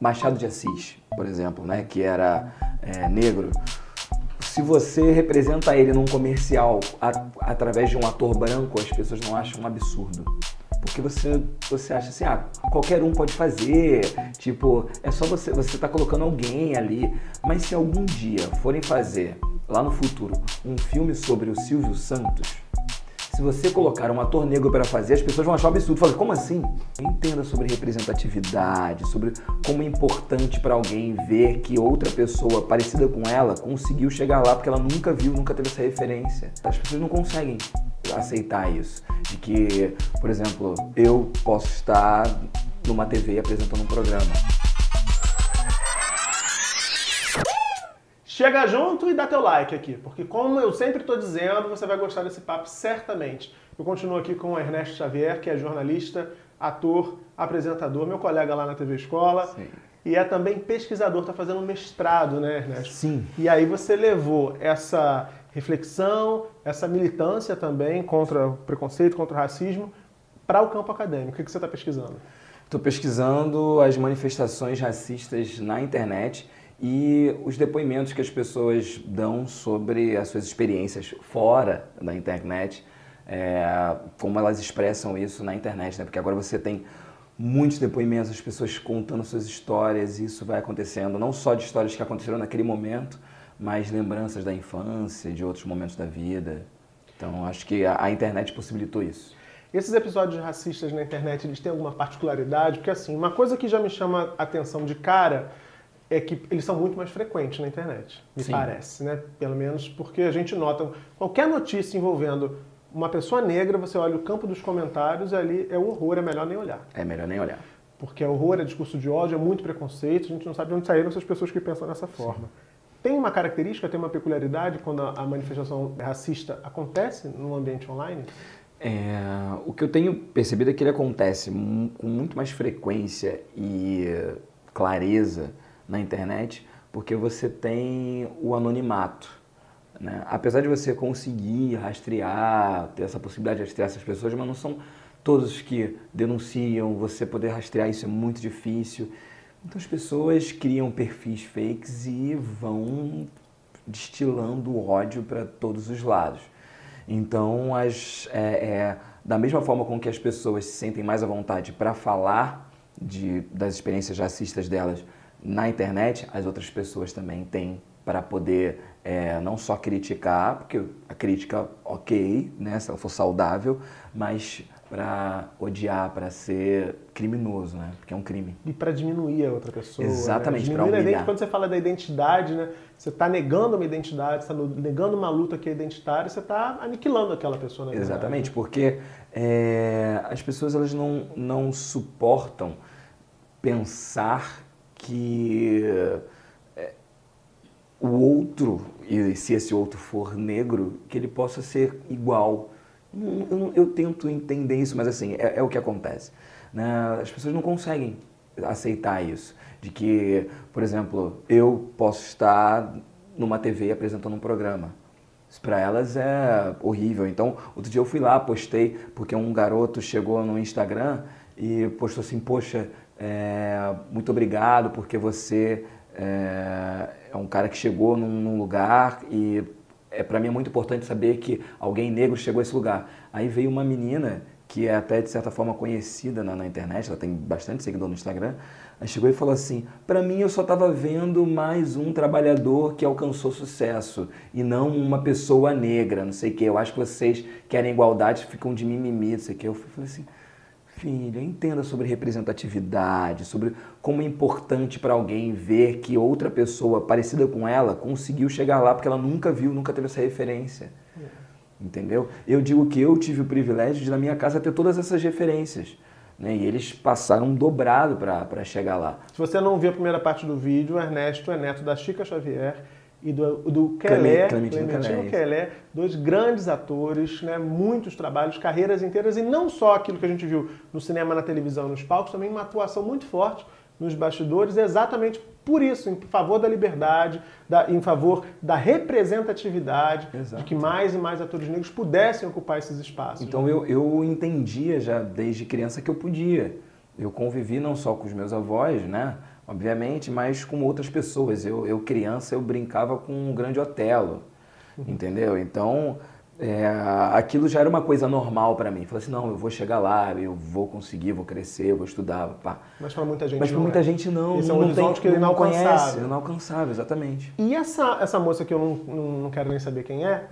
Machado de Assis, por exemplo, né, que era é, negro, se você representa ele num comercial a, através de um ator branco, as pessoas não acham um absurdo. Porque você, você acha assim, ah, qualquer um pode fazer, tipo, é só você, você tá colocando alguém ali. Mas se algum dia forem fazer, lá no futuro, um filme sobre o Silvio Santos, se você colocar um ator negro para fazer, as pessoas vão achar um absurdo. Falar, como assim? Entenda sobre representatividade, sobre como é importante para alguém ver que outra pessoa parecida com ela conseguiu chegar lá porque ela nunca viu, nunca teve essa referência. As pessoas não conseguem aceitar isso. De que, por exemplo, eu posso estar numa TV apresentando um programa. Chega junto e dá teu like aqui, porque como eu sempre estou dizendo, você vai gostar desse papo certamente. Eu continuo aqui com o Ernesto Xavier, que é jornalista, ator, apresentador, meu colega lá na TV Escola. Sim. E é também pesquisador, está fazendo um mestrado, né, Ernesto? Sim. E aí você levou essa reflexão, essa militância também contra o preconceito, contra o racismo, para o campo acadêmico. O que você está pesquisando? Estou pesquisando as manifestações racistas na internet e os depoimentos que as pessoas dão sobre as suas experiências fora da internet, é, como elas expressam isso na internet, né? Porque agora você tem muitos depoimentos, as pessoas contando suas histórias, e isso vai acontecendo, não só de histórias que aconteceram naquele momento, mas lembranças da infância, de outros momentos da vida. Então, acho que a, a internet possibilitou isso. Esses episódios racistas na internet, eles têm alguma particularidade? Porque, assim, uma coisa que já me chama a atenção de cara é que eles são muito mais frequentes na internet, me Sim. parece, né? Pelo menos porque a gente nota qualquer notícia envolvendo uma pessoa negra, você olha o campo dos comentários e ali é horror, é melhor nem olhar. É melhor nem olhar. Porque é horror, é discurso de ódio, é muito preconceito, a gente não sabe de onde saíram essas pessoas que pensam dessa forma. Sim. Tem uma característica, tem uma peculiaridade quando a manifestação racista acontece no ambiente online? É, o que eu tenho percebido é que ele acontece com muito mais frequência e clareza na internet, porque você tem o anonimato. Né? Apesar de você conseguir rastrear, ter essa possibilidade de rastrear essas pessoas, mas não são todos que denunciam, você poder rastrear isso é muito difícil. Então as pessoas criam perfis fakes e vão destilando ódio para todos os lados. Então, as, é, é, da mesma forma com que as pessoas se sentem mais à vontade para falar de, das experiências racistas delas na internet, as outras pessoas também têm para poder é, não só criticar, porque a crítica, ok, né, se ela for saudável, mas para odiar, para ser criminoso, né? Porque é um crime. E para diminuir a outra pessoa. Né? Exatamente, né? para humilhar. Quando você fala da identidade, né? Você está negando uma identidade, está negando uma luta que é identitária, você está aniquilando aquela pessoa. Na Exatamente, porque é, as pessoas elas não, não suportam pensar que é, o outro, e se esse outro for negro, que ele possa ser igual. Eu, eu tento entender isso, mas assim, é, é o que acontece. Né? As pessoas não conseguem aceitar isso. De que, por exemplo, eu posso estar numa TV apresentando um programa. Isso para elas é horrível. Então, outro dia eu fui lá, postei, porque um garoto chegou no Instagram e postou assim: Poxa, é, muito obrigado porque você é, é, um cara que chegou num, num lugar e é, para mim é muito importante saber que alguém negro chegou a esse lugar. Aí veio uma menina que é até de certa forma conhecida na, na internet, ela tem bastante seguidor no Instagram, ela chegou e falou assim: para mim eu só estava vendo mais um trabalhador que alcançou sucesso e não uma pessoa negra, não sei o que. Eu acho que vocês querem igualdade, ficam de mimimi, não sei o que. Eu falei assim Filha, entenda sobre representatividade, sobre como é importante para alguém ver que outra pessoa parecida com ela conseguiu chegar lá porque ela nunca viu, nunca teve essa referência. É. Entendeu? Eu digo que eu tive o privilégio de na minha casa ter todas essas referências. Né? E eles passaram dobrado para chegar lá. Se você não viu a primeira parte do vídeo, o Ernesto é neto da Chica Xavier e do, do Kelé, Clementino, Clementino Kelé, dois grandes atores, né, muitos trabalhos, carreiras inteiras, e não só aquilo que a gente viu no cinema, na televisão, nos palcos, também uma atuação muito forte nos bastidores, exatamente por isso, em favor da liberdade, da, em favor da representatividade, Exato. de que mais e mais atores negros pudessem ocupar esses espaços. Então eu, eu entendia já desde criança que eu podia. Eu convivi não só com os meus avós, né? Obviamente, mas com outras pessoas. Eu, eu criança, eu brincava com um grande Otelo, uhum. entendeu? Então, é, aquilo já era uma coisa normal para mim. Falei assim, não, eu vou chegar lá, eu vou conseguir, vou crescer, vou estudar, pá. Mas para muita gente Mas para muita é. gente não. Esse é um horizonte que não conhece, não alcançável, exatamente. E essa, essa moça que eu não, não, não quero nem saber quem é,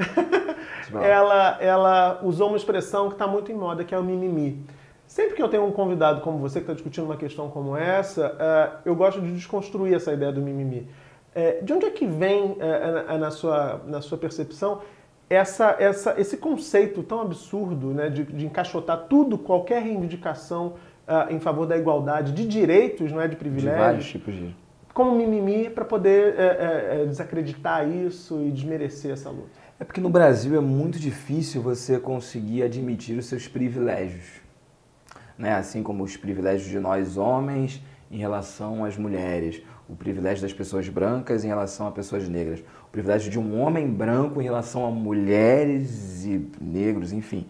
ela, ela usou uma expressão que está muito em moda, que é o mimimi. Sempre que eu tenho um convidado como você que está discutindo uma questão como essa, uh, eu gosto de desconstruir essa ideia do mimimi. Uh, de onde é que vem, uh, na, sua, na sua percepção, essa, essa, esse conceito tão absurdo né, de, de encaixotar tudo, qualquer reivindicação em favor da igualdade de direitos, não é de privilégios. De vários tipos de. Como mimimi para poder desacreditar isso e desmerecer essa luta. É porque no Brasil é muito difícil você conseguir admitir os seus privilégios. Né? Assim como os privilégios de nós homens em relação às mulheres, o privilégio das pessoas brancas em relação a pessoas negras, o privilégio de um homem branco em relação a mulheres e negros, enfim.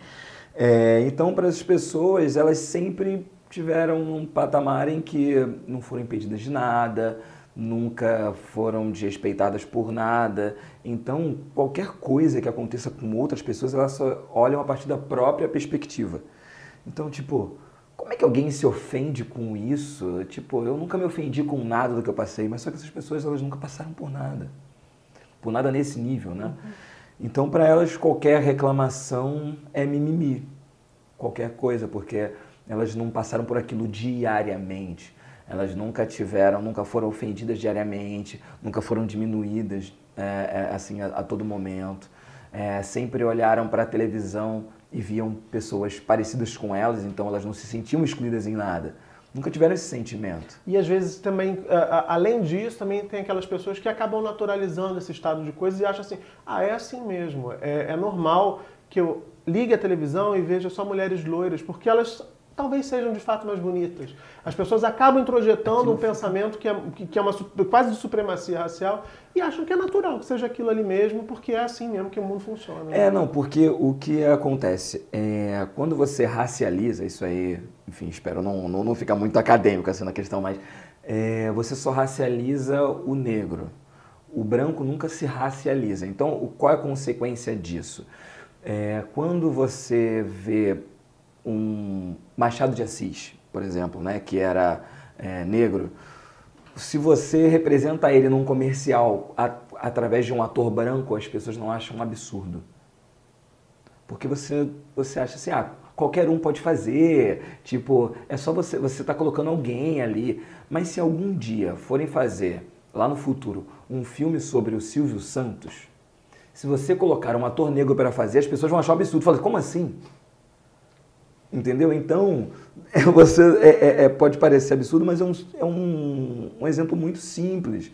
É, então, para as pessoas, elas sempre tiveram um patamar em que não foram impedidas de nada, nunca foram desrespeitadas por nada. Então, qualquer coisa que aconteça com outras pessoas, elas só olham a partir da própria perspectiva. Então, tipo, como é que alguém se ofende com isso? Tipo, eu nunca me ofendi com nada do que eu passei, mas só que essas pessoas elas nunca passaram por nada por nada nesse nível, né? Uhum. Então, para elas, qualquer reclamação é mimimi, qualquer coisa, porque elas não passaram por aquilo diariamente. Elas nunca tiveram, nunca foram ofendidas diariamente, nunca foram diminuídas é, é, assim a, a, todo momento. É, sempre olharam para a televisão e viam pessoas parecidas com elas, então elas não se sentiam excluídas em nada. Nunca tiveram esse sentimento. E às vezes também, além disso, também tem aquelas pessoas que acabam naturalizando esse estado de coisas e acham assim, ah, é assim mesmo, é, é normal que eu ligue a televisão e veja só mulheres loiras, porque elas talvez sejam de fato mais bonitas. As pessoas acabam introjetando um pensamento que é, que é uma quase de supremacia racial e acham que é natural que seja aquilo ali mesmo, porque é assim mesmo que o mundo funciona. Né? É, não, porque o que acontece é quando você racializa, isso aí, enfim, espero não, não, não ficar muito acadêmico assim na questão, mas é, você só racializa o negro. O branco nunca se racializa. Então, qual é a consequência disso? É, quando você vê um Machado de Assis, por exemplo, né, que era é, negro, se você representa ele num comercial a, através de um ator branco, as pessoas não acham um absurdo. Porque você, você acha assim, ah, qualquer um pode fazer, tipo, é só você, você tá colocando alguém ali. Mas se algum dia forem fazer, lá no futuro, um filme sobre o Silvio Santos, se você colocar um ator negro para fazer, as pessoas vão achar um absurdo. Falam, como assim? Entendeu? Então, é, você é, é, é, pode parecer absurdo, mas é, um, é um, um exemplo muito simples,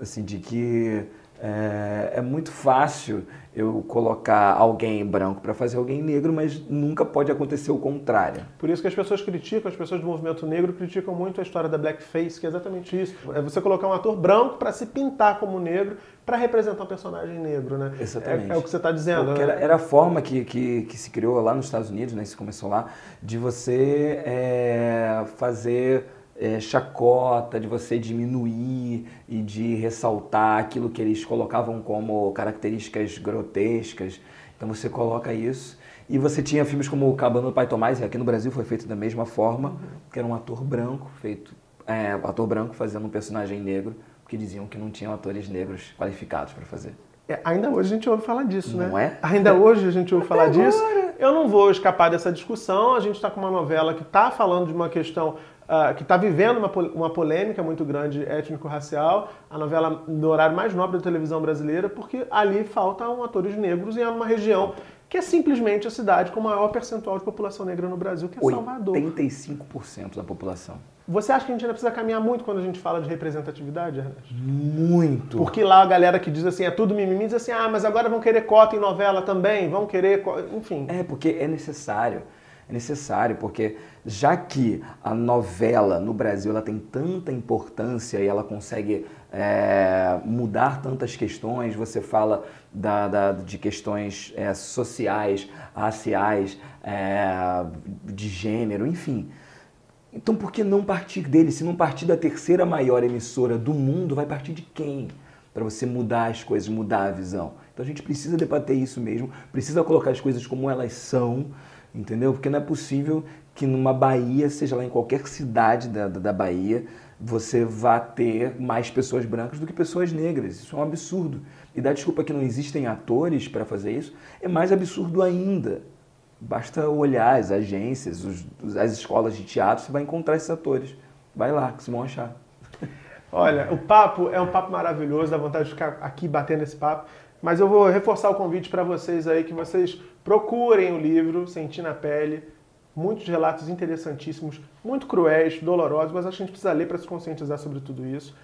assim, de que é, é muito fácil eu colocar alguém branco para fazer alguém negro, mas nunca pode acontecer o contrário. Por isso que as pessoas criticam, as pessoas do movimento negro criticam muito a história da blackface, que é exatamente isso. É você colocar um ator branco para se pintar como negro para representar um personagem negro, né? Exatamente. É, é o que você está dizendo. Porque né? era, era, a forma que, que, que, se criou lá nos Estados Unidos, né? Isso começou lá, de você é, fazer é, chacota, de você diminuir e de ressaltar aquilo que eles colocavam como características grotescas. Então você coloca isso. E você tinha filmes como O Cabana do Pai Tomás, e aqui no Brasil foi feito da mesma forma, que era um ator branco, feito é, ator branco fazendo um personagem negro, porque diziam que não tinham atores negros qualificados para fazer. É, ainda hoje a gente ouve falar disso, não né? é? Ainda hoje a gente ouve falar agora. disso. Eu não vou escapar dessa discussão. A gente está com uma novela que está falando de uma questão uh, que está vivendo uma, uma polêmica muito grande étnico-racial, a novela no horário mais nobre da televisão brasileira, porque ali faltam atores negros e é uma região que é simplesmente a cidade com o maior percentual de população negra no Brasil, que é Salvador. 85% da população. Você acha que a gente ainda precisa caminhar muito quando a gente fala de representatividade, Ernesto? Muito. Porque lá a galera que diz assim, é tudo mimimi, diz assim, ah, mas agora vão querer cota em novela também, vão querer, enfim. É, porque é necessário necessário, porque já que a novela no Brasil ela tem tanta importância e ela consegue é, mudar tantas questões, você fala da, da de questões é, sociais, raciais, é, de gênero, enfim. Então por que não partir dele? Se não partir da terceira maior emissora do mundo, vai partir de quem? Para você mudar as coisas, mudar a visão. Então a gente precisa debater isso mesmo, precisa colocar as coisas como elas são, entendeu? Porque não é possível que numa Bahia, seja lá em qualquer cidade da, da Bahia, você vá ter mais pessoas brancas do que pessoas negras. Isso é um absurdo. E dar desculpa que não existem atores para fazer isso é mais absurdo ainda. Basta olhar as agências, os, as escolas de teatro, você vai encontrar esses atores. Vai lá, que vocês vão achar. Olha, o papo é um papo maravilhoso, dá vontade de ficar aqui batendo esse papo. Mas eu vou reforçar o convite para vocês aí que vocês procurem o livro Sentir na Pele muitos relatos interessantíssimos, muito cruéis, dolorosos, mas acho que a gente precisa ler para se conscientizar sobre tudo isso.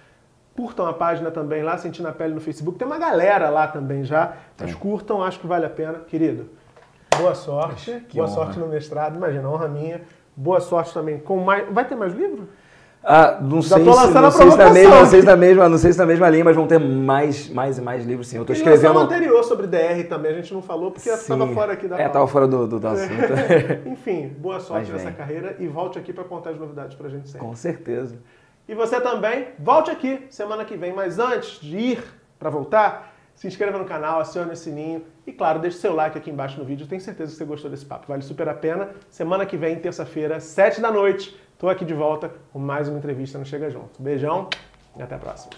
Curtam a página também lá, Sentindo a Pele no Facebook. Tem uma galera lá também já. Mas curtam, acho que vale a pena. Querido, boa sorte. Que boa honra. sorte no mestrado. Imagina, honra minha. Boa sorte também com mais. Vai ter mais livro? Ah, não sei, se, não, sei se na mesma, não sei se na mesma, não sei se na mesma linha, mas vão ter mais, mais e mais livros sim. Eu tô escrevendo. um anterior sobre DR também, a gente não falou porque estava fora aqui da É, estava fora do, do, do assunto. Enfim, boa sorte nessa carreira e volte aqui para contar as novidades pra gente sempre. Com certeza. E você também, volte aqui semana que vem, mas antes de ir para voltar, se inscreva no canal, acione o sininho e, claro, deixe seu like aqui embaixo no vídeo. Tenho certeza que você gostou desse papo. Vale super a pena. Semana que vem, terça-feira, sete da noite, estou aqui de volta com mais uma entrevista no Chega Junto. Beijão e até a próxima.